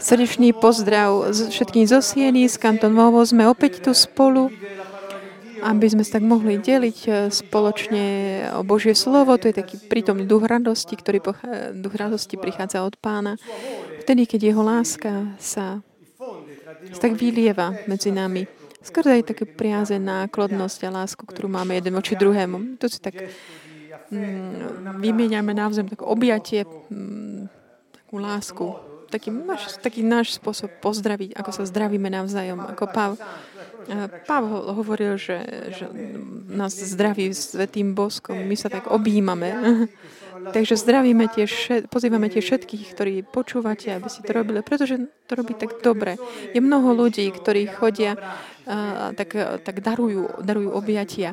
Srdečný pozdrav všetkým zo Sieny, z Kanton Novo. Sme opäť tu spolu, aby sme sa tak mohli deliť eh, spoločne o Božie slovo. To je taký prítomný duch radosti, ktorý pochá, duch radosti prichádza od pána. Vtedy, keď jeho láska sa, tak vylieva medzi nami. Skôr aj také priazeň, náklodnosť a lásku, ktorú máme jeden voči druhému. To si tak mm, vymieňame navzájom tak objatie, mm, takú lásku, taký náš, taký náš spôsob pozdraviť, ako sa zdravíme navzájom. Ako Pav, Pavel hovoril, že, že nás zdraví svetým boskom, my sa tak objímame. Takže zdravíme tiež, pozývame tiež všetkých, ktorí počúvate, aby si to robili, pretože to robí tak dobre. Je mnoho ľudí, ktorí chodia, a, tak, tak darujú, darujú objatia.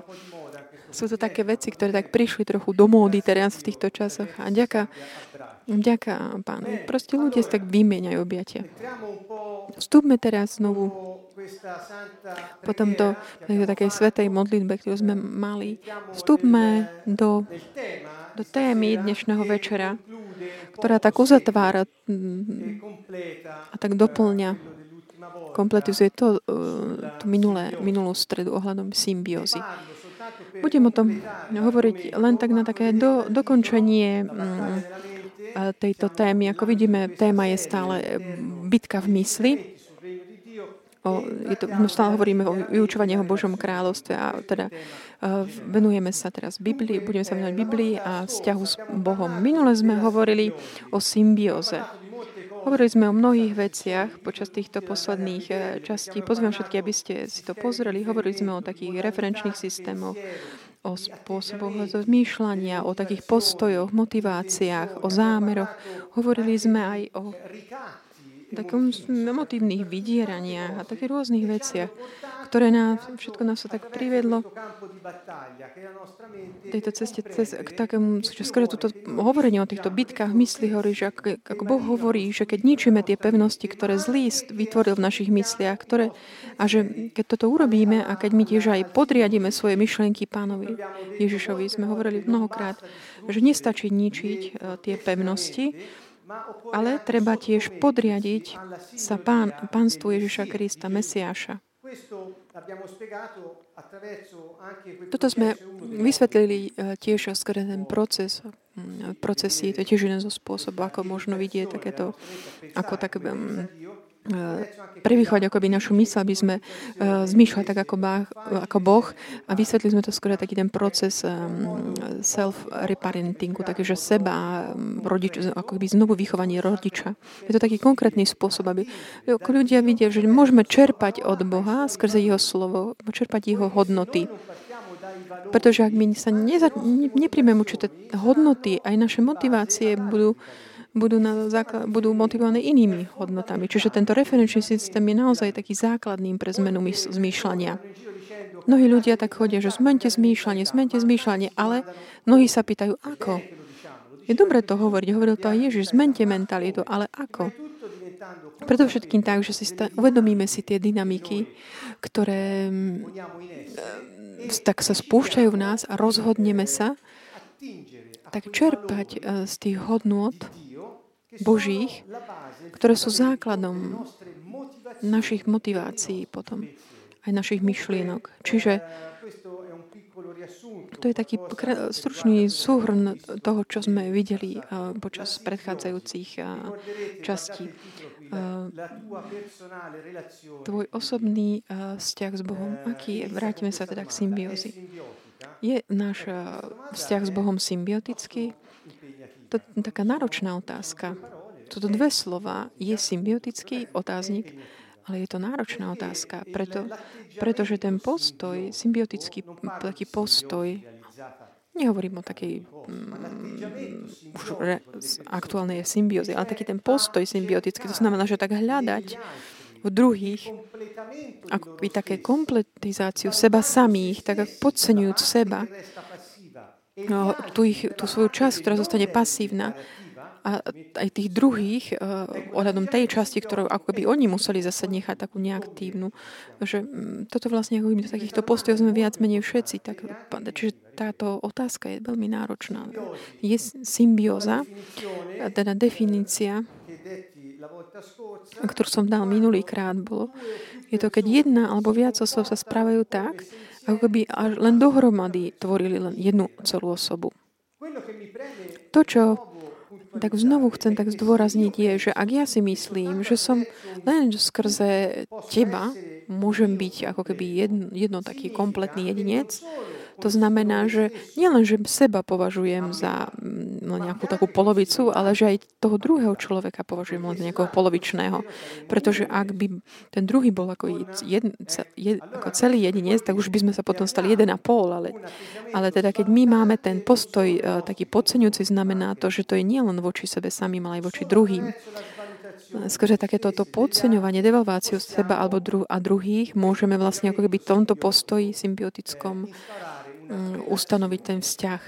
Sú to také veci, ktoré tak prišli trochu do módy teraz v týchto časoch. A ďaká Ďaká, pán. Proste ľudia sa tak vymieňajú objatia. Vstúpme teraz znovu po tomto, takej svetej modlitbe, ktorú sme mali. Vstúpme do, do témy dnešného večera, ktorá tak uzatvára mm, a tak doplňa, kompletizuje to, uh, tú minulé, minulú stredu ohľadom symbiózy. Budem o tom hovoriť len tak na také do, dokončenie tejto témy. Ako vidíme, téma je stále e, bitka v mysli. O, je to, my stále hovoríme o vyučovaní o Božom kráľovstve a teda uh, venujeme sa teraz Biblii, budeme sa venovať Biblii a vzťahu s Bohom. Minule sme hovorili o symbióze. Hovorili sme o mnohých veciach počas týchto posledných e, častí. Pozviem všetky, aby ste si to pozreli. Hovorili sme o takých referenčných systémoch, o spôsoboch zmýšľania, o takých postojoch, motiváciách, o zámeroch. Hovorili sme aj o takom emotívnych vydieraniach a takých rôznych veciach, ktoré nás, všetko nás sa tak privedlo tejto ceste cez, k takému, že skoro toto hovorenie o týchto bitkách mysli hovorí, že ako, ako Boh hovorí, že keď ničíme tie pevnosti, ktoré zlý vytvoril v našich mysliach, ktoré, a že keď toto urobíme a keď my tiež aj podriadíme svoje myšlienky pánovi Ježišovi, sme hovorili mnohokrát, že nestačí ničiť e, tie pevnosti, ale treba tiež podriadiť sa pán, pánstvu Ježiša Krista, Mesiáša. Toto sme vysvetlili e, tiež skôr ten proces, procesy, to je tiež jeden zo spôsobov, ako možno vidieť takéto, ako tak Eh, prevýchovať akoby našu mysl, aby sme uh, zmýšľali tak ako, bách, ako Boh a vysvetli sme to skôr taký ten proces um, self-reparentingu, takže seba, rodič, ako by znovu vychovanie rodiča. Je to taký konkrétny spôsob, aby ľudia vidia, že môžeme čerpať od Boha skrze Jeho slovo, čerpať Jeho hodnoty. Pretože ak my sa neza, ne, nepríjmeme určité hodnoty, aj naše motivácie budú budú, na základ, budú motivované inými hodnotami. Čiže tento referenčný systém je naozaj taký základným pre zmenu zmýšľania. Mnohí ľudia tak chodia, že zmente zmýšľanie, zmente zmýšľanie, ale mnohí sa pýtajú, ako? Je dobre to hovoriť, hovoril to aj Ježiš, zmente mentalitu, ale ako? Preto všetkým tak, že si sta- uvedomíme si tie dynamiky, ktoré mm, tak sa spúšťajú v nás a rozhodneme sa tak čerpať e, z tých hodnôt Božích, ktoré sú základom našich motivácií potom, aj našich myšlienok. Čiže to je taký stručný súhrn toho, čo sme videli počas predchádzajúcich častí. Tvoj osobný vzťah s Bohom, aký je? Vrátime sa teda k symbiózi. Je náš vzťah s Bohom symbiotický? To je taká náročná otázka. Toto dve slova je symbiotický otáznik, ale je to náročná otázka, preto, pretože ten postoj, symbiotický taký postoj, nehovorím o takej mm, už re, aktuálnej symbióze, ale taký ten postoj symbiotický, to znamená, že tak hľadať v druhých, ako také kompletizáciu seba samých, tak podceňujúc seba, no, tú, ich, tú svoju časť, ktorá zostane pasívna a aj tých druhých uh, ohľadom tej časti, ktorú ako by oni museli zase nechať takú neaktívnu. Že um, toto vlastne ako do takýchto postojov sme viac menej všetci. Tak, čiže táto otázka je veľmi náročná. Je symbióza, teda definícia, ktorú som dal minulý krát, bolo, je to, keď jedna alebo viac osob sa správajú tak, ako keby len dohromady tvorili len jednu celú osobu. To, čo tak znovu chcem tak zdôrazniť je, že ak ja si myslím, že som len skrze teba môžem byť ako keby jedno, jedno taký kompletný jedinec, to znamená, že nielen, že seba považujem za mm, nejakú takú polovicu, ale že aj toho druhého človeka považujem len za nejakého polovičného. Pretože ak by ten druhý bol ako, jed, jed, ako celý jedinec, tak už by sme sa potom stali jeden a pol. Ale, ale teda keď my máme ten postoj uh, taký podceňujúci, znamená to, že to je nielen voči sebe samým, ale aj voči druhým. Skrze takéto to podceňovanie, devalváciu seba alebo dru- a druhých môžeme vlastne ako keby tomto postoji symbiotickom ustanoviť ten vzťah.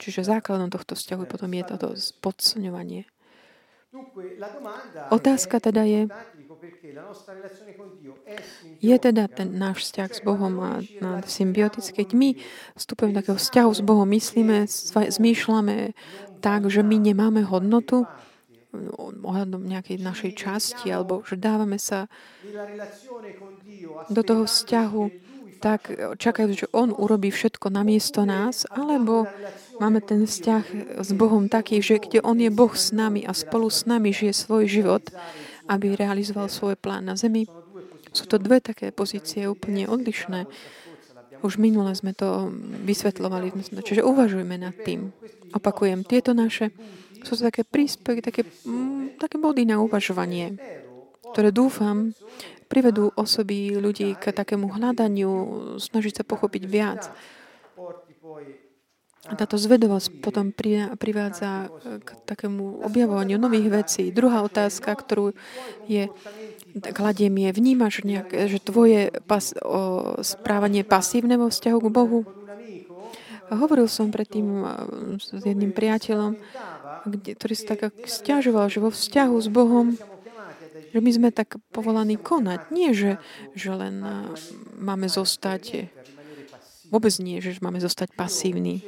Čiže základom tohto vzťahu potom je toto podceňovanie. Otázka teda je, je teda ten náš vzťah s Bohom a, a symbiotický. Keď my vstupujeme do takého vzťahu s Bohom, myslíme, zmýšľame tak, že my nemáme hodnotu ohľadom nejakej našej časti, alebo že dávame sa do toho vzťahu tak čakajú, že On urobí všetko namiesto nás, alebo máme ten vzťah s Bohom taký, že kde On je Boh s nami a spolu s nami žije svoj život, aby realizoval svoj plán na zemi. Sú to dve také pozície úplne odlišné. Už minule sme to vysvetľovali, čiže uvažujme nad tým. Opakujem, tieto naše sú to také príspevky, také, mm, také body na uvažovanie, ktoré dúfam, privedú osoby, ľudí k takému hľadaniu, snažiť sa pochopiť viac. A táto zvedovosť potom privádza k takému objavovaniu nových vecí. Druhá otázka, ktorú je, kladiem je, vnímaš nejak, že tvoje pas, o, správanie pasívne vo vzťahu k Bohu? Hovoril som predtým s jedným priateľom, kde, ktorý sa tak stiažoval, že vo vzťahu s Bohom že my sme tak povolaní konať. Nie, že, že len máme zostať, vôbec nie, že máme zostať pasívni.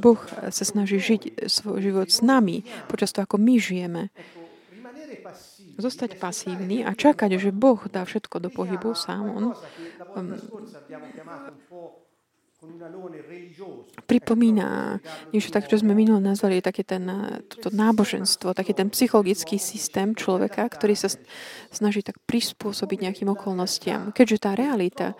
Boh sa snaží žiť svoj život s nami, počas toho, ako my žijeme. Zostať pasívny a čakať, že Boh dá všetko do pohybu sám. On, um, pripomína niečo tak, čo sme minulé nazvali, také ten, toto náboženstvo, taký ten psychologický systém človeka, ktorý sa snaží tak prispôsobiť nejakým okolnostiam. Keďže tá realita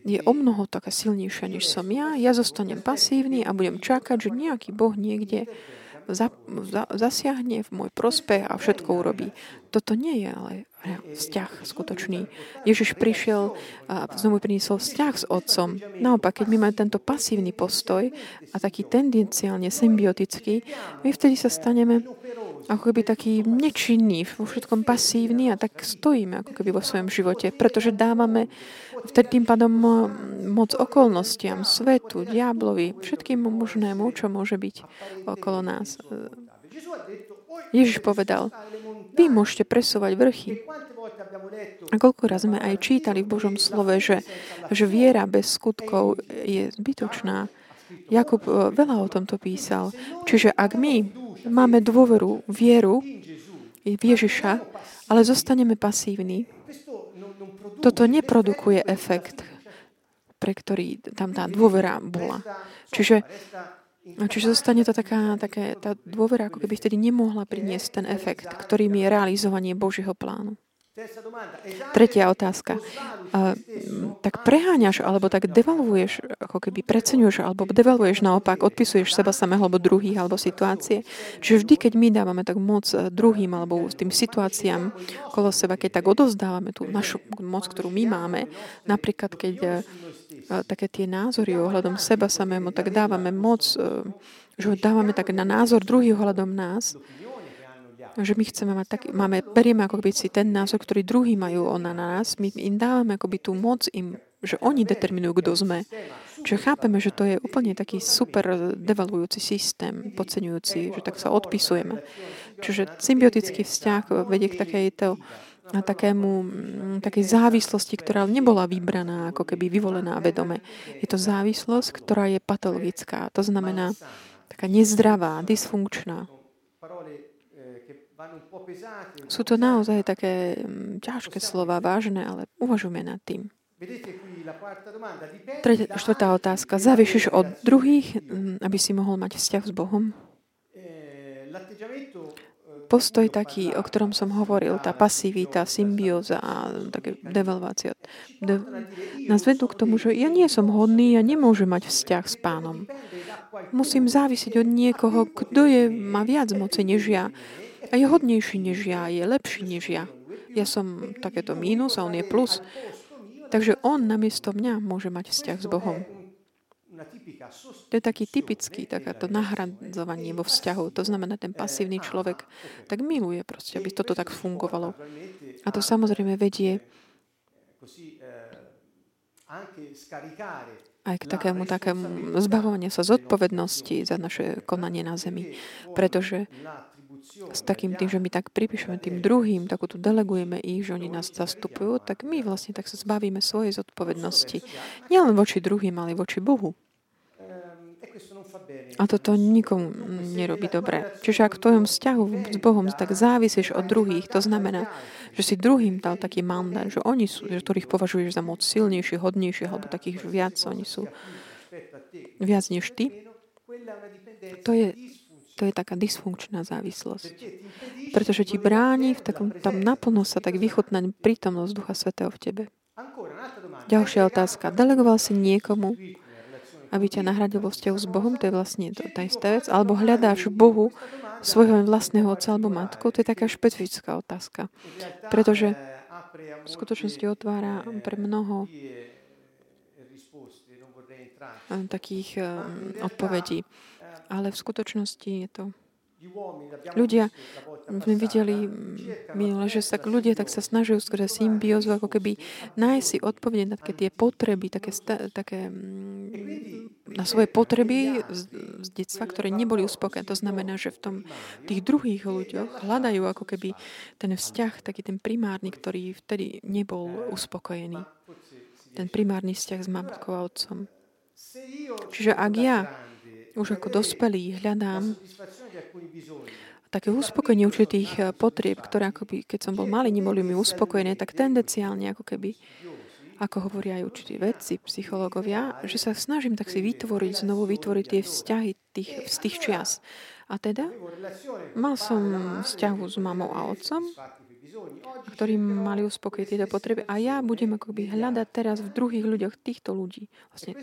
je o mnoho taká silnejšia, než som ja, ja zostanem pasívny a budem čakať, že nejaký Boh niekde za, za, zasiahne v môj prospech a všetko urobí. Toto nie je ale vzťah skutočný. Ježiš prišiel a znovu priniesol vzťah s Otcom. Naopak, keď my máme tento pasívny postoj a taký tendenciálne symbiotický, my vtedy sa staneme ako keby taký nečinný, vo všetkom pasívny a tak stojíme ako keby vo svojom živote, pretože dávame vtedy tým pádom moc okolnostiam, svetu, diablovi, všetkým možnému, čo môže byť okolo nás. Ježiš povedal, vy môžete presúvať vrchy. A koľko raz sme aj čítali v Božom slove, že, že viera bez skutkov je zbytočná. Jakub eh, veľa o tomto písal. Čiže ak my máme dôveru, vieru v Ježiša, ale zostaneme pasívni, toto neprodukuje efekt, pre ktorý tam tá dôvera bola. Čiže Čiže zostane to taká, taká tá dôvera, ako keby vtedy nemohla priniesť ten efekt, ktorým je realizovanie Božieho plánu. Tretia otázka. Uh, tak preháňaš, alebo tak devalvuješ, ako keby preceňuješ, alebo devalvuješ naopak, odpisuješ seba samého, alebo druhých, alebo situácie. Čiže vždy, keď my dávame tak moc e, druhým, alebo tým situáciám okolo seba, keď tak odozdávame tú našu moc, ktorú my máme, napríklad keď uh, také tie názory ohľadom seba samému, tak dávame moc, uh, že ho dávame tak na názor druhých ohľadom nás, že my chceme mať tak, máme, berieme ako si ten názor, ktorý druhý majú na nás, my im dávame akoby tú moc im, že oni determinujú, kto sme. Čiže chápeme, že to je úplne taký super devalujúci systém, podceňujúci, že tak sa odpisujeme. Čiže symbiotický vzťah vedie k takejto a takému, mm, takej závislosti, ktorá nebola vybraná, ako keby vyvolená vedome. Je to závislosť, ktorá je patologická. To znamená taká nezdravá, dysfunkčná. Sú to naozaj také mm, ťažké slova, vážne, ale uvažujme nad tým. Tretia, štvrtá otázka. Zavišiš od druhých, mm, aby si mohol mať vzťah s Bohom? Postoj taký, o ktorom som hovoril, tá pasivita, symbióza a také devalvácia, de, nás vedú k tomu, že ja nie som hodný, ja nemôžem mať vzťah s pánom. Musím závisiť od niekoho, kto je, má viac moci než ja a je hodnejší než ja, je lepší než ja. Ja som takéto mínus a on je plus. Takže on namiesto mňa môže mať vzťah s Bohom. To je taký typický, takáto nahradzovanie vo vzťahu. To znamená, ten pasívny človek tak miluje proste, aby toto tak fungovalo. A to samozrejme vedie aj k takému, takému zbavovaniu sa zodpovednosti za naše konanie na zemi. Pretože s takým tým, že my tak pripíšeme tým druhým, tak tu delegujeme ich, že oni nás zastupujú, tak my vlastne tak sa zbavíme svojej zodpovednosti. Nielen voči druhým, ale voči Bohu. A toto nikomu nerobí dobre. Čiže ak v tvojom vzťahu s Bohom tak závisíš od druhých, to znamená, že si druhým dal taký mandát, že oni sú, že ktorých považuješ za moc silnejších, hodnejších, alebo takých viac, oni sú viac než ty, to je to je taká dysfunkčná závislosť. Pretože ti bráni v takom, tam naplno sa tak vychutnať prítomnosť Ducha Svetého v tebe. Ďalšia otázka. Delegoval si niekomu, aby ťa nahradil vo vzťahu s Bohom? To je vlastne to, tá istá vec. Alebo hľadáš Bohu svojho vlastného otca alebo matku? To je taká špecifická otázka. Pretože v skutočnosti otvára pre mnoho takých odpovedí. Ale v skutočnosti je to Ľudia, sme videli minule, že sa ľudia tak sa snažujú skrze symbiózu, ako keby nájsť si odpovede na také tie potreby, také, také na svoje potreby z, z detstva, ktoré neboli uspokojené. To znamená, že v tom tých druhých ľuďoch hľadajú ako keby ten vzťah, taký ten primárny, ktorý vtedy nebol uspokojený. Ten primárny vzťah s matkou a otcom. Čiže ak ja už ako dospelý hľadám také uspokojenie určitých eh, potrieb, ktoré akoby, keď som bol malý, neboli mi uspokojené, tak tendenciálne ako keby, ako hovoria aj určití vedci, psychológovia, že sa snažím tak si vytvoriť, znovu vytvoriť tie vzťahy tých, z tých čias. A teda mal som vzťahu s mamou a otcom, ktorí mali uspokojiť tieto potreby. A ja budem akoby hľadať teraz v druhých ľuďoch týchto ľudí. Vlastne.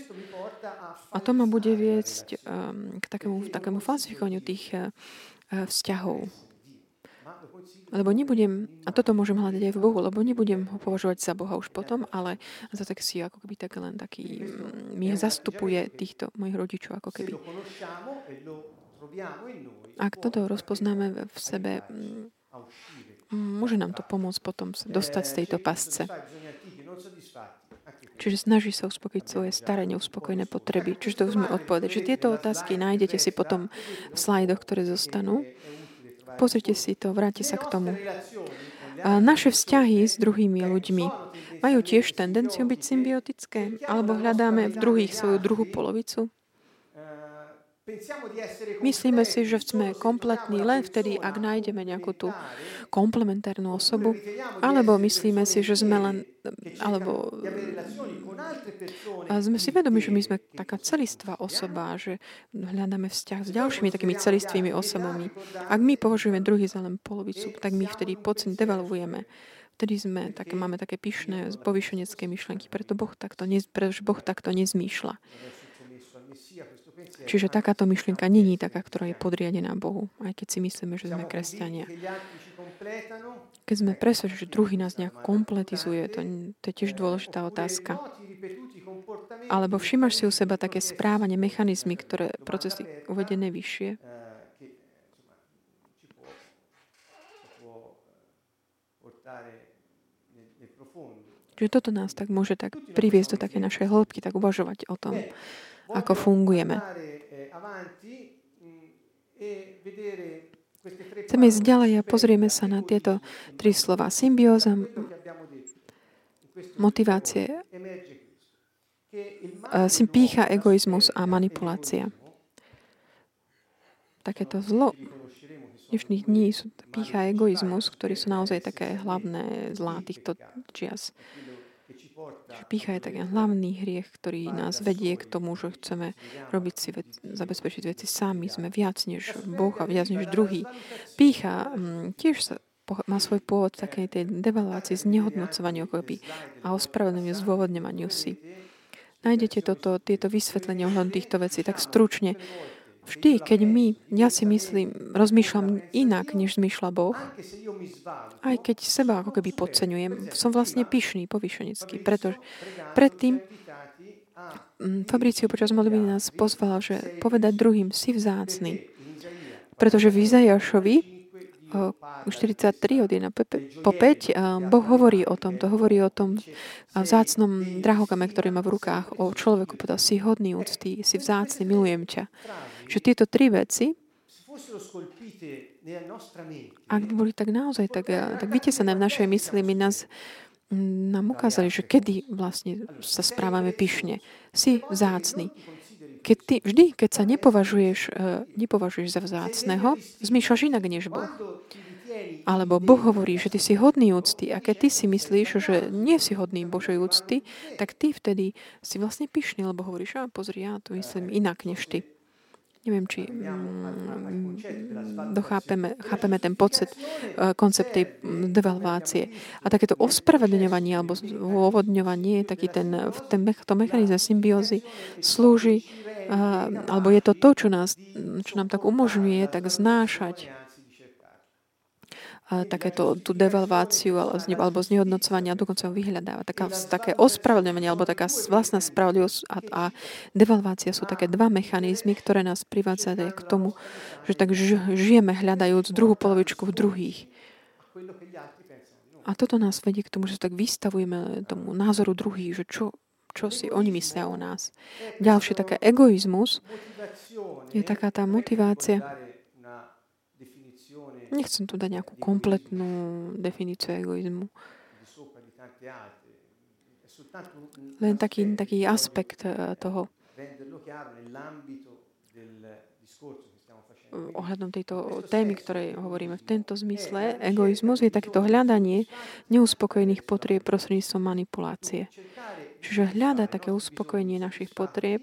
A to ma bude viesť um, k takému, takému falsifikovaniu tých uh, vzťahov. Lebo nebudem, a toto môžem hľadať aj v Bohu, lebo nebudem ho považovať za Boha už potom, ale za tak si ako keby tak len taký, mm, mi zastupuje týchto mojich rodičov ako keby. Ak toto rozpoznáme v sebe, mm, môže nám to pomôcť potom dostať z tejto pasce. Čiže snaží sa uspokojiť svoje staré neuspokojené potreby. Čiže to už sme odpovedať. Že tieto otázky nájdete si potom v slajdoch, ktoré zostanú. Pozrite si to, vráte sa k tomu. A naše vzťahy s druhými ľuďmi majú tiež tendenciu byť symbiotické? Alebo hľadáme v druhých svoju druhú polovicu? Myslíme si, že sme kompletní len vtedy, ak nájdeme nejakú tú komplementárnu osobu, alebo myslíme si, že sme len, alebo a sme si vedomi, že my sme taká celistvá osoba, že hľadáme vzťah s ďalšími takými celistvými osobami. Ak my považujeme druhý za len polovicu, tak my vtedy pocit devalvujeme. Vtedy sme, také, máme také pyšné, povyšenecké myšlenky, preto boh takto, pretože Boh takto nezmýšľa. Čiže takáto myšlienka není taká, ktorá je podriadená Bohu, aj keď si myslíme, že sme kresťania. Keď sme presvedčení, že druhý nás nejak kompletizuje, to, to je tiež dôležitá otázka. Alebo všimáš si u seba také správanie, mechanizmy, ktoré procesy uvedené vyššie, Že toto nás tak môže tak priviesť do také našej hĺbky, tak uvažovať o tom ako fungujeme. Chceme ísť ďalej a pozrieme sa na tieto tri slova. Symbióza, motivácie, pícha, egoizmus a manipulácia. Takéto zlo dnešných dní sú pícha a egoizmus, ktorí sú naozaj také hlavné zlá týchto čias. Pícha je taký hlavný hriech, ktorý nás vedie k tomu, že chceme robiť si vec, zabezpečiť veci sami. Sme viac než Boh a viac než druhý. Pícha mm, tiež sa má svoj pôvod v takej tej devaluácii, znehodnocovaniu akoby a ospravedlňovaniu, zdôvodňovaniu si. Nájdete toto, tieto vysvetlenia ohľadom týchto vecí tak stručne. Vždy, keď my, ja si myslím, rozmýšľam inak, než zmýšľa Boh, aj keď seba ako keby podceňujem, som vlastne pyšný, povyšenecký, pretože predtým mm, Fabricio počas modlitby nás pozval, že povedať druhým si vzácný. Pretože v Izajašovi 43 od 1 po 5 Boh hovorí o tom, to hovorí o tom vzácnom drahokame, ktorý má v rukách, o človeku, povedal, si hodný úcty, si vzácný, milujem ťa že tieto tri veci, ak by boli tak naozaj tak, eh, tak vytesané v našej mysli, my nás mm, nám ukázali, že kedy vlastne sa správame pyšne. Si vzácný. Keď ty, vždy, keď sa nepovažuješ, eh, nepovažuješ za vzácného, zmýšľaš inak než Boh. Alebo Boh hovorí, že ty si hodný úcty a keď ty si myslíš, že nie si hodný Božej úcty, tak ty vtedy si vlastne pyšný, lebo hovoríš, a pozri, ja to myslím inak než ty. Neviem, či mm, dochápeme, chápeme ten pocit, e, koncept tej mm, devalvácie. A takéto ospravedlňovanie alebo uvodňovanie, taký ten, ten to mechanizme symbiózy slúži, alebo je to to, čo, nás, čo nám tak umožňuje tak znášať takéto tú devalváciu alebo znehodnocovanie a dokonca ho vyhľadáva. Taká, také ospravedlňovanie alebo taká vlastná spravodlivosť a, a devalvácia sú také dva mechanizmy, ktoré nás privádzajú k tomu, že tak žijeme hľadajúc druhú polovičku v druhých. A toto nás vedie k tomu, že tak vystavujeme tomu názoru druhých, že čo, čo si oni myslia o nás. Ďalšie také egoizmus je taká tá motivácia Nechcem tu dať nejakú kompletnú definíciu egoizmu. Len taký, taký aspekt eh, toho ohľadom tejto témy, ktorej hovoríme v tento zmysle, egoizmus je takéto hľadanie neuspokojených potrieb prostredníctvom manipulácie. Čiže hľada také uspokojenie našich potrieb,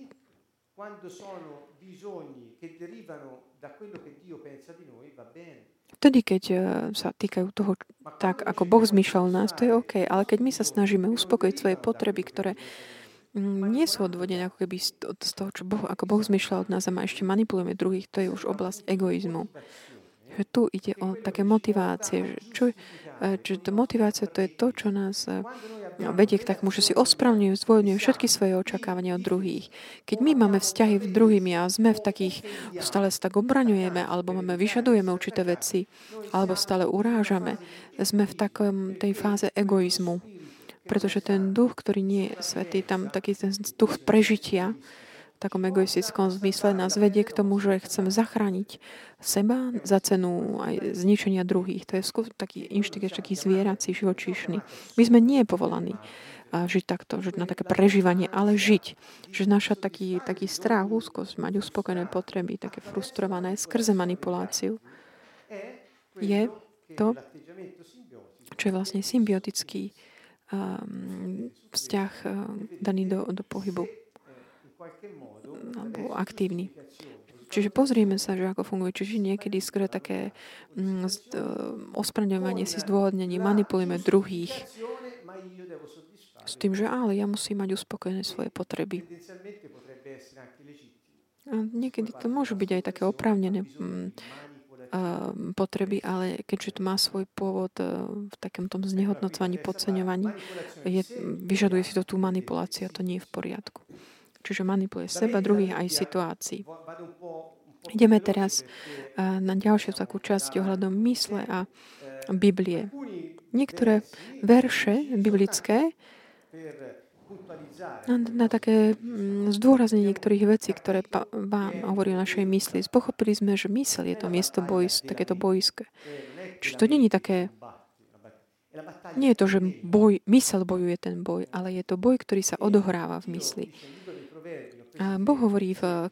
Vtedy, keď e, sa týkajú toho tak, ako Boh zmýšľal nás, to je OK. Ale keď my sa snažíme uspokojiť svoje potreby, ktoré mm, nie sú odvodené ako keby z toho, čo boh, ako Boh zmýšľal od nás a ma ešte manipulujeme druhých, to je už oblasť egoizmu. Že tu ide o také motivácie. Že čo, že to motivácia to je to, čo nás e, vedie k takému, že si ospravňujú, zdvojňujú všetky svoje očakávania od druhých. Keď my máme vzťahy v druhými a sme v takých, stále sa tak obraňujeme, alebo máme, vyžadujeme určité veci, alebo stále urážame, sme v takom tej fáze egoizmu. Pretože ten duch, ktorý nie je svetý, tam taký ten duch prežitia, takom egoistickom zmysle nás vedie k tomu, že chceme zachrániť seba za cenu aj zničenia druhých. To je skôr taký inštinkt, taký zvierací, živočíšny. My sme nie povolaní žiť takto, že na také prežívanie, ale žiť. Že naša taký, taký strach, úzkosť, mať uspokojené potreby, také frustrované skrze manipuláciu, je to, čo je vlastne symbiotický um, vzťah um, daný do, do pohybu alebo aktívny. Čiže pozrieme sa, že ako funguje. Čiže niekedy skôr také mm, e, ospraňovanie si zdôvodnenie, manipulujeme druhých s tým, že ale ja musím mať uspokojené svoje potreby. A niekedy to môžu byť aj také oprávnené mm, potreby, ale keďže to má svoj pôvod e, v takom tom znehodnocovaní, podceňovaní, je, vyžaduje si to tú manipuláciu a to nie je v poriadku. Čiže manipuluje seba, druhých aj situácií. Ideme teraz na ďalšiu takú časť ohľadom mysle a Biblie. Niektoré verše biblické na, na také mm, zdôraznenie niektorých vecí, ktoré pa, vám hovorí o našej mysli. Pochopili sme, že mysel je to miesto bojs, takéto boiské. Čiže to není také nie je to, že boj, mysel bojuje ten boj, ale je to boj, ktorý sa odohráva v mysli. Boh hovorí v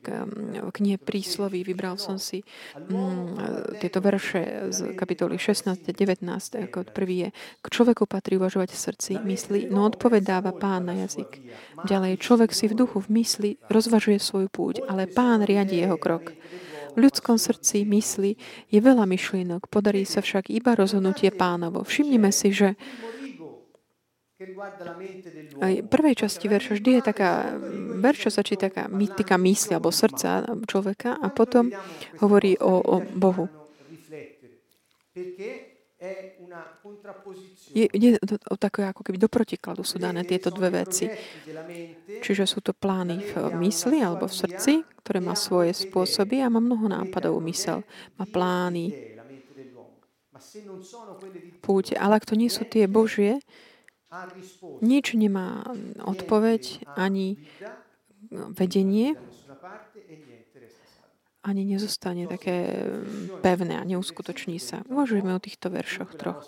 knihe prísloví, vybral som si mm, tieto verše z kapitoly 16 a 19, ako prvý je, k človeku patrí uvažovať v srdci, mysli, no odpovedáva pán na jazyk. Ďalej, človek si v duchu, v mysli rozvažuje svoju púť, ale pán riadi jeho krok. V ľudskom srdci, mysli je veľa myšlienok, podarí sa však iba rozhodnutie pánovo. Všimnime si, že aj v prvej časti verša vždy je taká, verša sa číta taká týka mysli alebo srdca človeka a potom hovorí o, o Bohu. Je, je o také ako keby do protikladu sú dané tieto dve veci. Čiže sú to plány v mysli alebo v srdci, ktoré má svoje spôsoby a má mnoho nápadov mysel. Má plány, púte. Ale ak to nie sú tie Božie, nič nemá odpoveď ani vedenie, ani nezostane také pevné a neuskutoční sa. Uvažujeme o týchto veršoch troch.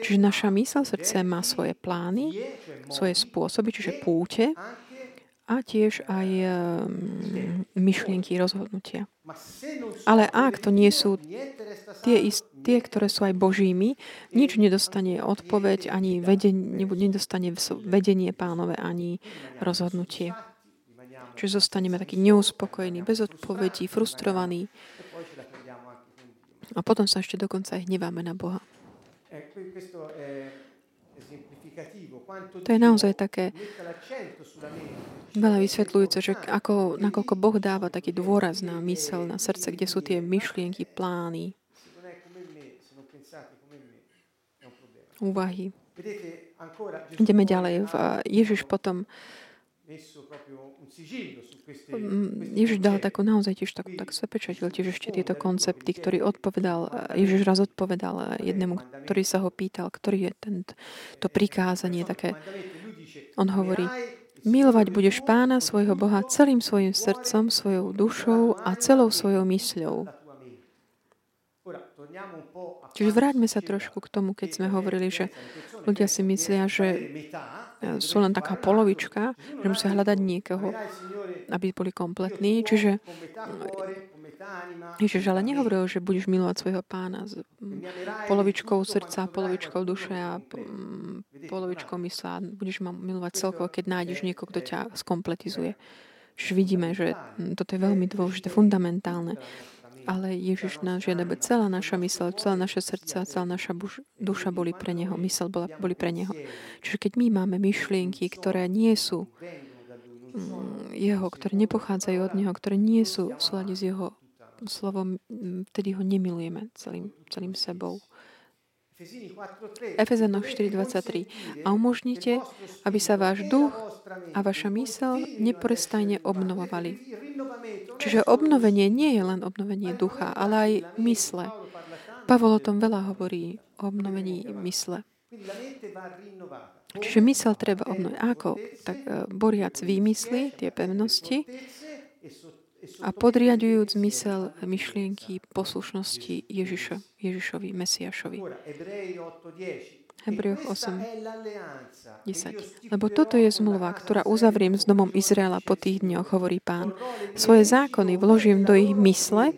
Čiže naša mysl, srdce má svoje plány, svoje spôsoby, čiže púte a tiež aj myšlienky, rozhodnutia. Ale ak to nie sú tie, tie, ktoré sú aj Božími, nič nedostane odpoveď, ani vedenie, nedostane vedenie pánové, ani rozhodnutie. Čiže zostaneme takí neuspokojení, bez odpovedí, frustrovaní. A potom sa ešte dokonca aj hneváme na Boha. To je naozaj také veľa vysvetľujúce, že ako, nakoľko Boh dáva taký dôraz na mysel, na srdce, kde sú tie myšlienky, plány, úvahy. Ideme ďalej. Ježiš potom Mm, Ježiš dal takú naozaj tiež takú, tak sa pečatil tiež ešte tieto koncepty, ktorý odpovedal, Ježiš raz odpovedal jednému, ktorý sa ho pýtal, ktorý je ten, to prikázanie také. On hovorí, milovať budeš pána svojho Boha celým svojim srdcom, svojou dušou a celou svojou mysľou. Čiže vráťme sa trošku k tomu, keď sme hovorili, že ľudia si myslia, že sú len taká polovička, že musia hľadať niekoho, aby boli kompletní. Čiže Ježiš ale nehovoril, že budeš milovať svojho pána s polovičkou srdca, polovičkou duše a polovičkou mysla. Budeš ma milovať celkovo, keď nájdeš niekoho, kto ťa skompletizuje. Čiže vidíme, že toto je veľmi dôležité, fundamentálne ale Ježiš nás žiada, aby celá naša mysel, celá naše srdce a celá naša duša boli pre Neho. Mysel bola, boli pre Neho. Čiže keď my máme myšlienky, ktoré nie sú mm, Jeho, ktoré nepochádzajú od Neho, ktoré nie sú v súlade s Jeho slovom, mm, vtedy ho nemilujeme celým, celým sebou. Efezano 4.23. A umožnite, aby sa váš duch a vaša mysel neprestajne obnovovali. Čiže obnovenie nie je len obnovenie ducha, ale aj mysle. Pavol o tom veľa hovorí, o obnovení mysle. Čiže mysel treba obnoviť. Ako? Tak e, boriac výmysly, tie pevnosti, a podriadujúc zmysel myšlienky poslušnosti Ježiša, Ježišovi, Mesiašovi. Hebrejov 8, 10. Lebo toto je zmluva, ktorá uzavriem s domom Izraela po tých dňoch, hovorí pán. Svoje zákony vložím do ich mysle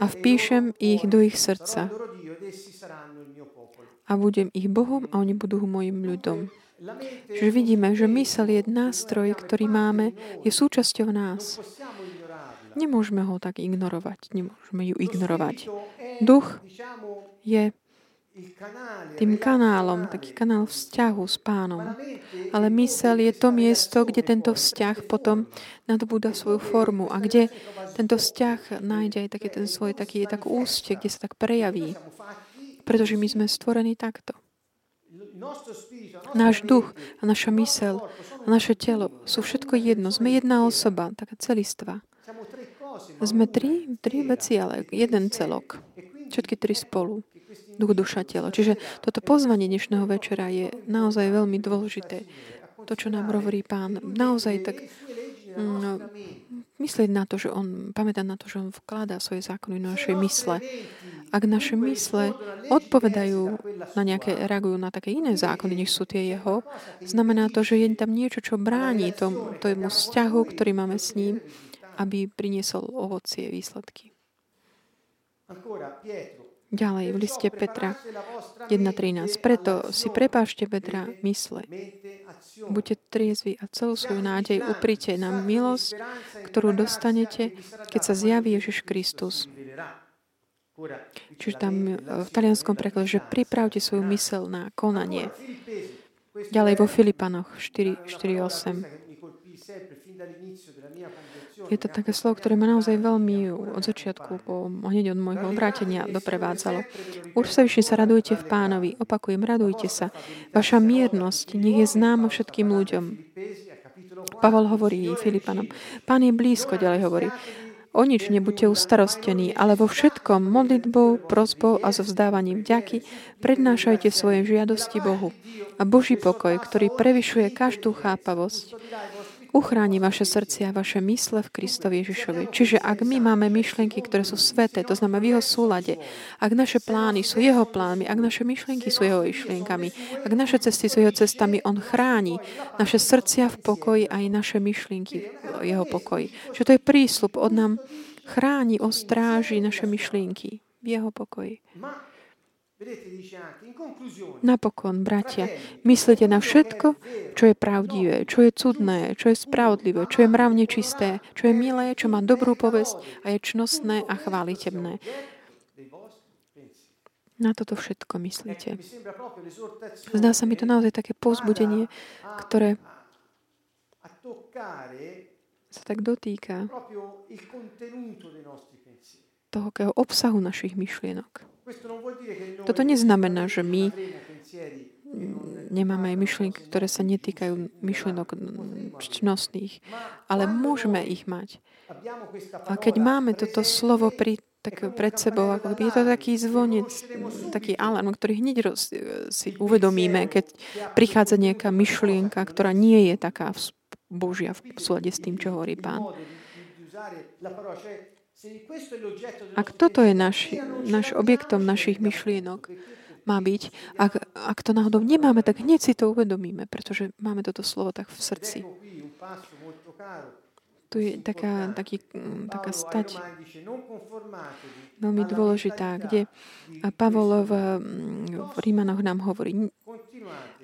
a vpíšem ich do ich srdca. A budem ich Bohom a oni budú mojim ľudom. Čiže vidíme, že mysel je nástroj, ktorý máme, je súčasťou nás. Nemôžeme ho tak ignorovať. Nemôžeme ju ignorovať. Duch je tým kanálom, taký kanál vzťahu s pánom. Ale mysel je to miesto, kde tento vzťah potom nadobúda svoju formu a kde tento vzťah nájde aj taký ten svoj taký, tak ústie, kde sa tak prejaví. Pretože my sme stvorení takto. Náš duch a naša mysel a naše telo sú všetko jedno. Sme jedna osoba, taká celistva. Sme tri, tri veci, ale jeden celok. Všetky tri spolu. Duch, duša, telo. Čiže toto pozvanie dnešného večera je naozaj veľmi dôležité. To, čo nám hovorí pán, naozaj tak no, myslieť na to, že on, pamätať na to, že on vkladá svoje zákony do našej mysle Ak naše mysle odpovedajú na nejaké, reagujú na také iné zákony, než sú tie jeho, znamená to, že je tam niečo, čo bráni tomu, tomu vzťahu, ktorý máme s ním, aby priniesol ovocie, výsledky. Ďalej v liste Petra 1.13. Preto si prepášte Petra mysle. Buďte triezvi a celú svoju nádej uprite na milosť, ktorú dostanete, keď sa zjaví Ježiš Kristus. Čiže tam e, v talianskom preklade, že pripravte svoju mysel na konanie. Ďalej vo Filipanoch 4.8. Je to také slovo, ktoré ma naozaj veľmi od začiatku, po, hneď od môjho obrátenia doprevádzalo. Ursavišne sa radujte v pánovi. Opakujem, radujte sa. Vaša miernosť nech je známa všetkým ľuďom. Pavol hovorí Filipanom. Pán je blízko, ďalej hovorí. O nič nebuďte ustarostení, ale vo všetkom modlitbou, prosbou a so vzdávaním vďaky prednášajte svoje žiadosti Bohu. A Boží pokoj, ktorý prevyšuje každú chápavosť, uchráni vaše srdcia a vaše mysle v Kristovi Ježišovi. Čiže ak my máme myšlienky, ktoré sú sveté, to znamená v jeho súlade, ak naše plány sú jeho plánmi, ak naše myšlienky sú jeho myšlienkami, ak naše cesty sú jeho cestami, on chráni naše srdcia v pokoji aj naše myšlienky v jeho pokoji. Že to je prísľub od nám chráni, ostráži naše myšlienky v jeho pokoji. Napokon, bratia, myslíte na všetko, čo je pravdivé, čo je cudné, čo je spravodlivé, čo je mravne čisté, čo je milé, čo má dobrú povesť a je čnostné a chválitebné. Na toto všetko myslíte. Zdá sa mi to naozaj také pozbudenie, ktoré sa tak dotýka toho obsahu našich myšlienok. Toto neznamená, že my nemáme aj myšlienky, ktoré sa netýkajú myšlienok čnostných, ale môžeme ich mať. A keď máme toto slovo pri, tak pred sebou, ako je to taký zvonec, taký alarm, ktorý hneď roz, si uvedomíme, keď prichádza nejaká myšlienka, ktorá nie je taká Božia v súlade s tým, čo hovorí Pán. Ak toto je náš, náš objektom našich myšlienok, má byť, ak, ak to náhodou nemáme, tak hneď si to uvedomíme, pretože máme toto slovo tak v srdci. Tu je taká, taký, taká stať veľmi dôležitá, kde Pavol v, v Rímanoch nám hovorí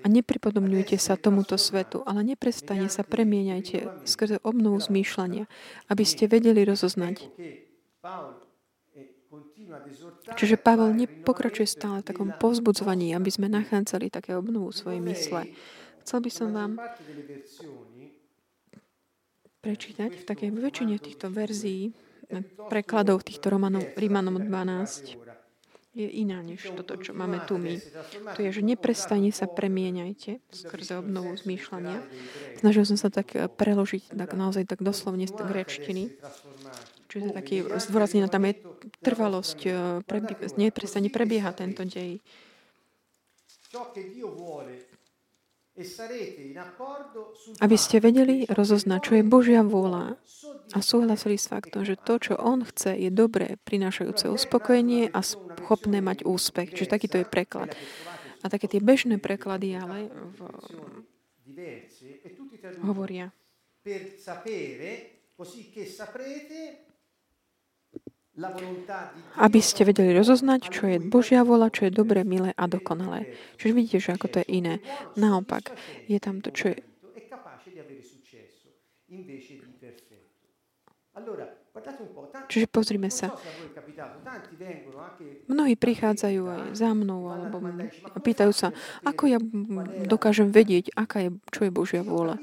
a nepripodobňujte sa tomuto svetu, ale neprestane sa premieňajte skrze obnovu zmýšľania, aby ste vedeli rozoznať, Čiže Pavel nepokračuje stále v takom povzbudzovaní, aby sme nachádzali také obnovu svojej mysle. Chcel by som vám prečítať v takej väčšine týchto verzií, prekladov týchto Romanov, Rímanom 12, je iná než toto, čo máme tu my. To je, že neprestane sa premieňajte skrze obnovu zmýšľania. Snažil som sa tak preložiť tak naozaj tak doslovne z grečtiny. Čiže taký zdôraznená tam je trvalosť, e, prebie, neprestane prebieha tento dej. Aby ste vedeli rozoznať, čo je Božia vôľa a súhlasili s faktom, že to, čo On chce, je dobré, prinášajúce uspokojenie a schopné mať úspech. Čiže takýto je preklad. A také tie bežné preklady ale v, hovoria. Per sapere, così che saprete aby ste vedeli rozoznať, čo je Božia vola, čo je dobré, milé a dokonalé. Čiže vidíte, že ako to je iné. Naopak, je tam to, čo je... Čiže pozrime sa. Mnohí prichádzajú aj za mnou, alebo pýtajú sa, ako ja dokážem vedieť, aká je, čo je Božia vôľa.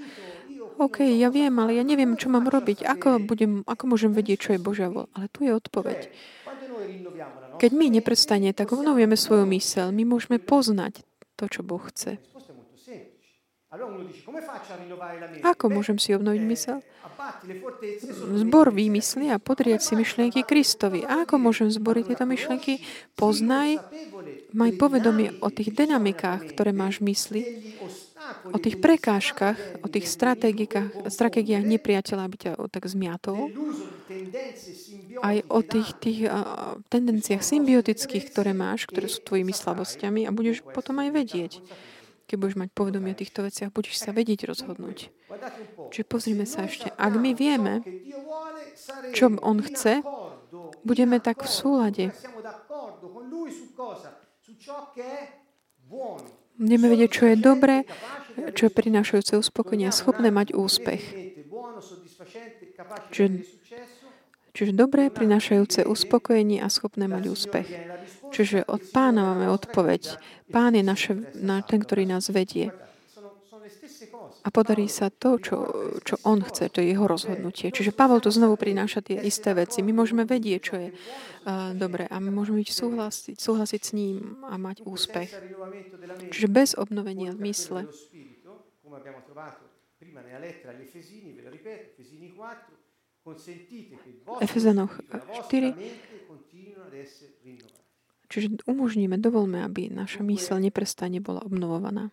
OK, ja viem, ale ja neviem, čo mám robiť. Ako, budem, ako môžem vedieť, čo je Božia voľa? Ale tu je odpoveď. Keď my neprestane, tak obnovujeme svoju mysel. My môžeme poznať to, čo Boh chce. Ako môžem si obnoviť mysel? Zbor výmysly a podriať si myšlienky Kristovi. A ako môžem zboriť tieto myšlienky? Poznaj, maj povedomie o tých dynamikách, ktoré máš v mysli o tých prekážkach, o tých stratégiách, nepriateľa, aby ťa tak zmiatol aj o tých, tých tendenciách symbiotických, ktoré máš, ktoré sú tvojimi slabosťami a budeš potom aj vedieť. Keď budeš mať povedomie o týchto veciach, budeš sa vedieť rozhodnúť. Čiže pozrime sa ešte. Ak my vieme, čo On chce, budeme tak v súlade. Budeme vedieť, čo je dobré, čo je prinášajúce uspokojenie a schopné mať úspech. Čiže, čiže dobré, prinášajúce uspokojenie a schopné mať úspech. Čiže od pána máme odpoveď. Pán je naše, na, ten, ktorý nás vedie. A podarí sa to, čo, čo on chce, to je jeho rozhodnutie. Čiže Pavel tu znovu prináša tie isté veci. My môžeme vedieť, čo je uh, dobré a my môžeme byť súhlasiť, súhlasiť s ním a mať úspech. Čiže bez obnovenia mysle. Efezanoch 4 Čiže umožníme, dovolme, aby naša mysl neprestane bola obnovovaná.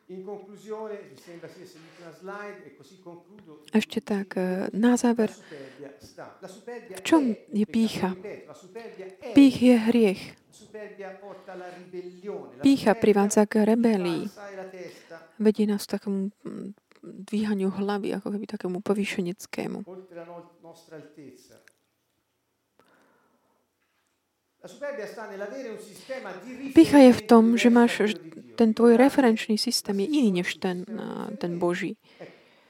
Ešte tak, eh, na záver, v čom je pícha? Pích je hriech. Pícha privádza k rebelii. Vedie nás k takému mm, dvíhaniu hlavy, ako keby takému povýšeneckému. Pícha je v tom, že máš ten tvoj referenčný systém je iný než ten, ten Boží.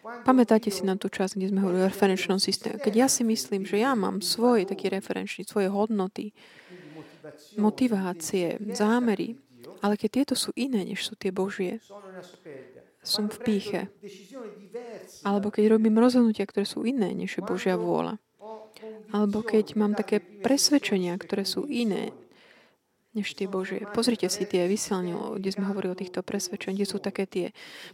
Pamätáte si na tú časť, kde sme hovorili o referenčnom systéme? Keď ja si myslím, že ja mám svoj taký referenčný, svoje hodnoty, motivácie, zámery, ale keď tieto sú iné, než sú tie Božie, som v píche. Alebo keď robím rozhodnutia, ktoré sú iné, než je Božia vôľa. Alebo keď mám také presvedčenia, ktoré sú iné než tie Božie. Pozrite si tie vysielania, kde sme hovorili o týchto presvedčeniach, kde sú také tie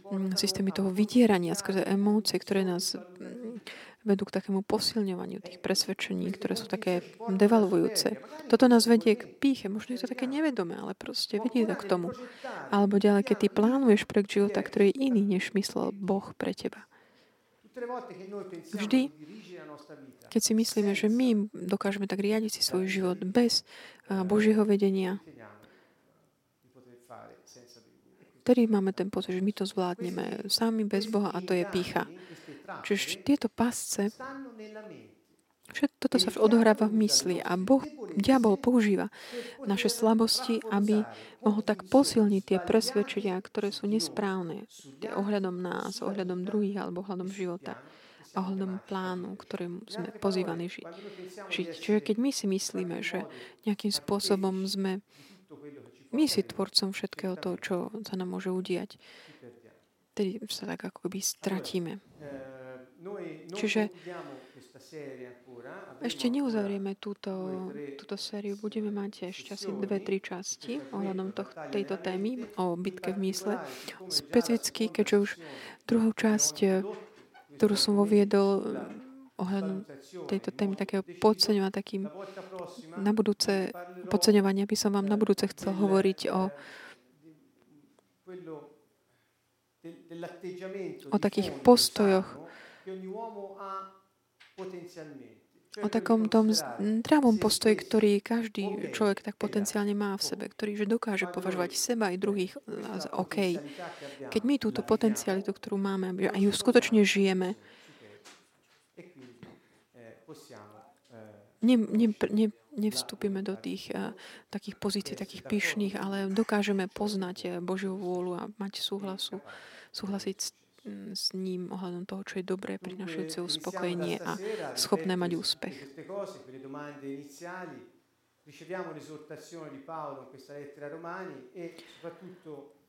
mm, systémy toho vydierania skrze emócie, ktoré nás mm, vedú k takému posilňovaniu tých presvedčení, ktoré sú také devalvujúce. Toto nás vedie k píche. Možno je to také nevedomé, ale proste vedie to k tomu. Alebo ďalej, keď ty plánuješ projekt života, ktorý je iný, než myslel Boh pre teba. Vždy, keď si myslíme, že my dokážeme tak riadiť si svoj život bez Božieho vedenia, vtedy máme ten pocit, že my to zvládneme sami bez Boha a to je pícha. Čiže tieto pasce Všetko toto sa odohráva v mysli a Boh, diabol používa naše slabosti, aby mohol tak posilniť tie presvedčenia, ktoré sú nesprávne ohľadom nás, ohľadom druhých alebo ohľadom života ohľadom plánu, ktorým sme pozývaní žiť. žiť. Čiže keď my si myslíme, že nejakým spôsobom sme my si tvorcom všetkého toho, čo sa nám môže udiať, tedy sa tak ako by stratíme. Čiže ešte neuzavrieme túto, túto sériu. Budeme mať ešte asi dve, tri časti ohľadom tejto témy o bitke v mysle. Specificky, keďže už druhú časť, ktorú som voviedol eh, ohľadom tejto témy takého podceňovania, takým na budúce podceňovania by som vám na budúce chcel hovoriť o o takých postojoch o takom tom zdravom postoji, ktorý každý človek tak potenciálne má v sebe, ktorý že dokáže považovať seba aj druhých za OK. Keď my túto potencialitu, ktorú máme, a ju skutočne žijeme, ne, ne, ne, nevstúpime do tých uh, takých pozícií, takých pyšných, ale dokážeme poznať uh, Božiu vôľu a mať súhlasu, súhlasiť s s ním ohľadom toho, čo je dobré, prinašajúce uspokojenie a schopné mať úspech. Riceviamo l'esortazione di Paolo in questa lettera ai Romani e soprattutto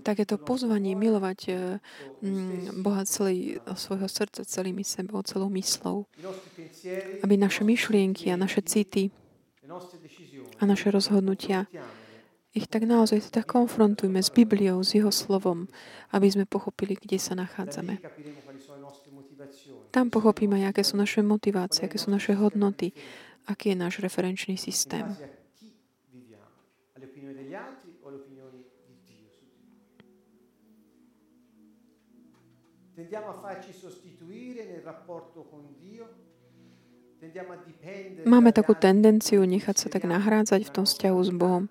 Takéto pozvanie milovať eh, mm, Boha celý, svojho srdca, celými sebou, celou myslou, aby naše myšlienky a naše city a naše rozhodnutia ich tak naozaj tak konfrontujme s Bibliou, s Jeho slovom, aby sme pochopili, kde sa nachádzame. Tam pochopíme, aké sú naše motivácie, aké sú naše hodnoty, aký je náš referenčný systém. tendiamo a farci sostituire nel rapporto con Dio, tendiamo a dipendere Máme takú tendenciu nechať sa tak nahrádzať v tom vzťahu s Bohom,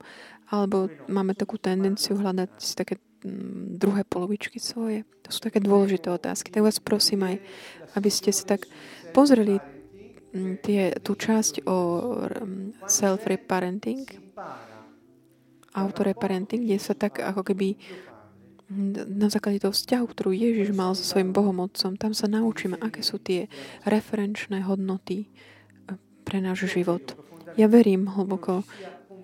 alebo máme takú tendenciu hľadať si také mm, druhé polovičky svoje. To sú také dôležité otázky. Tak vás prosím aj, aby ste si tak pozreli mm, tie, tú časť o mm, self-reparenting, autoreparenting, kde sa tak ako keby na základe toho vzťahu, ktorú Ježiš mal so svojim Bohom Otcom, tam sa naučíme, aké sú tie referenčné hodnoty e, pre náš život. Ja verím hlboko,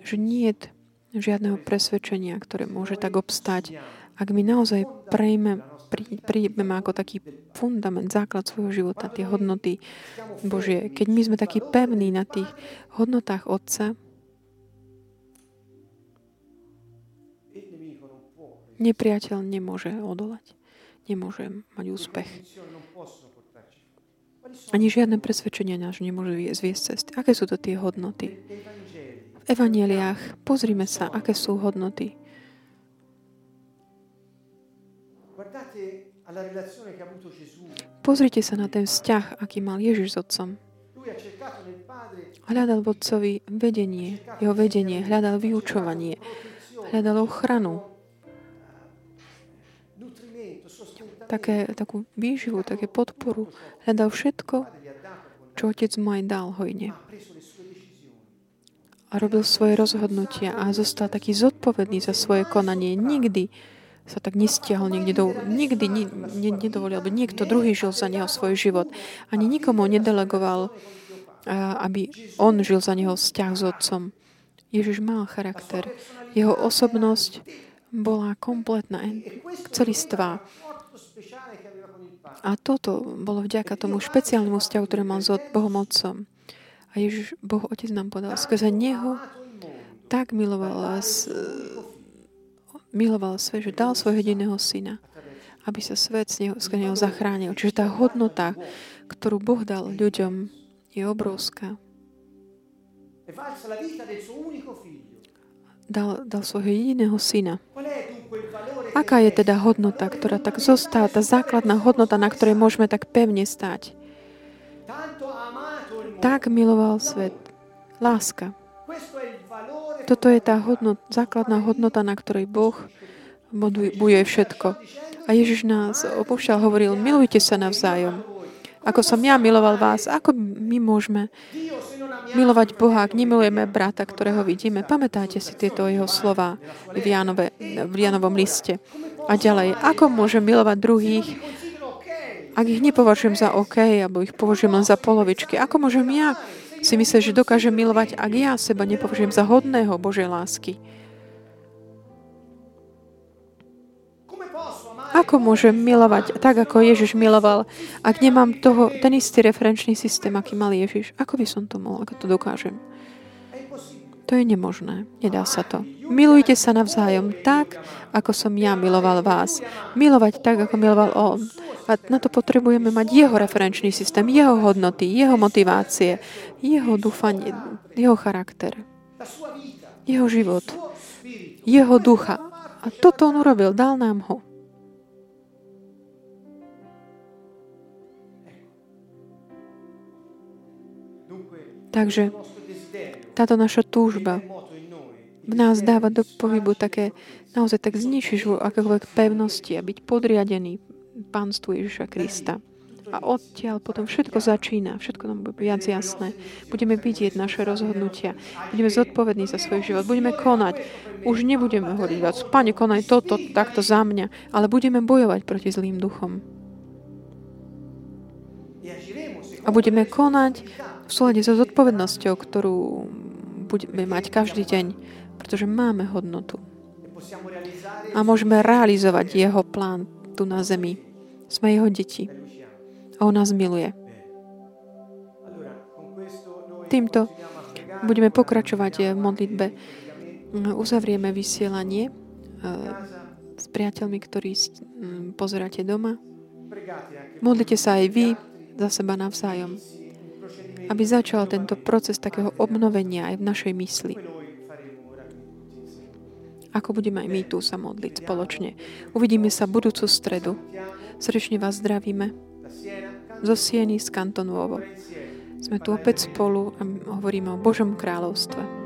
že nie je žiadneho presvedčenia, ktoré môže tak obstať, ak my naozaj prejme, prí, príjmeme ako taký fundament, základ svojho života, tie hodnoty Božie. Keď my sme takí pevní na tých hodnotách Otca, nepriateľ nemôže odolať. Nemôže mať úspech. Ani žiadne presvedčenia náš nemôže vie- zviesť cesty. Aké sú to tie hodnoty? V evaneliách pozrime sa, aké sú hodnoty. Pozrite sa na ten vzťah, aký mal Ježiš s Otcom. Hľadal v Otcovi vedenie, jeho vedenie, hľadal vyučovanie, hľadal ochranu, také, takú výživu, také podporu. Hľadal všetko, čo Otec mu aj dal hojne. A robil svoje rozhodnutia a zostal taký zodpovedný za svoje konanie. Nikdy sa tak nestiahol niekde do... Nikdy ni, ne, nedovolil, aby niekto druhý žil za neho svoj život. Ani nikomu nedelegoval, aby on žil za neho vzťah s otcom. Ježiš mal charakter. Jeho osobnosť bola kompletná, celistvá. A toto bolo vďaka tomu špeciálnemu vzťahu, ktorý mal s Bohom Otcom. A Ježiš, Boh Otec nám povedal, skrze Neho tak miloval, miloval svet, že dal svojho jediného syna, aby sa svet z neho, z neho zachránil. Čiže tá hodnota, ktorú Boh dal ľuďom, je obrovská. Dal, dal svojho jediného syna. Aká je teda hodnota, ktorá tak zostáva, tá základná hodnota, na ktorej môžeme tak pevne stať? Tak miloval svet. Láska. Toto je tá hodnot, základná hodnota, na ktorej Boh budu- buduje všetko. A Ježiš nás opúšťal, hovoril, milujte sa navzájom. Ako som ja miloval vás, ako my môžeme milovať Boha, ak nemilujeme brata, ktorého vidíme. Pamätáte si tieto jeho slova v, Jánove, v Jánovom liste. A ďalej, ako môžem milovať druhých, ak ich nepovažujem za OK, alebo ich považujem len za polovičky. Ako môžem ja si myslieť, že dokážem milovať, ak ja seba nepovažujem za hodného Božej lásky? Ako môžem milovať tak, ako Ježiš miloval, ak nemám toho, ten istý referenčný systém, aký mal Ježiš? Ako by som to mohol? Ako to dokážem? To je nemožné. Nedá sa to. Milujte sa navzájom tak, ako som ja miloval vás. Milovať tak, ako miloval on. A na to potrebujeme mať jeho referenčný systém, jeho hodnoty, jeho motivácie, jeho dúfanie, jeho charakter, jeho život, jeho ducha. A toto on urobil, dal nám ho. Takže táto naša túžba v nás dáva do pohybu také naozaj tak zničiť akékoľvek pevnosti a byť podriadený pánstvu Ježiša Krista. A odtiaľ potom všetko začína, všetko nám bude viac jasné. Budeme vidieť naše rozhodnutia, budeme zodpovední za svoj život, budeme konať. Už nebudeme hovoriť viac, Pane, konaj toto, takto za mňa, ale budeme bojovať proti zlým duchom. A budeme konať v súlade so zodpovednosťou, ktorú budeme mať každý deň, pretože máme hodnotu. e A môžeme realizovať jeho plán tu na zemi. Sme jeho deti e a on nás miluje. Týmto budeme pokračovať v modlitbe. Uzavrieme vysielanie casa s priateľmi, ktorí pozeráte doma. Modlite sa aj vy za seba navzájom, aby začal tento proces takého obnovenia aj v našej mysli. Ako budeme aj my tu sa modliť spoločne. Uvidíme sa budúcu stredu. Srdečne vás zdravíme zo Sieny z Kanton Nuovo. insieme. Sme tu opäť spolu a hovoríme o Božom kráľovstve.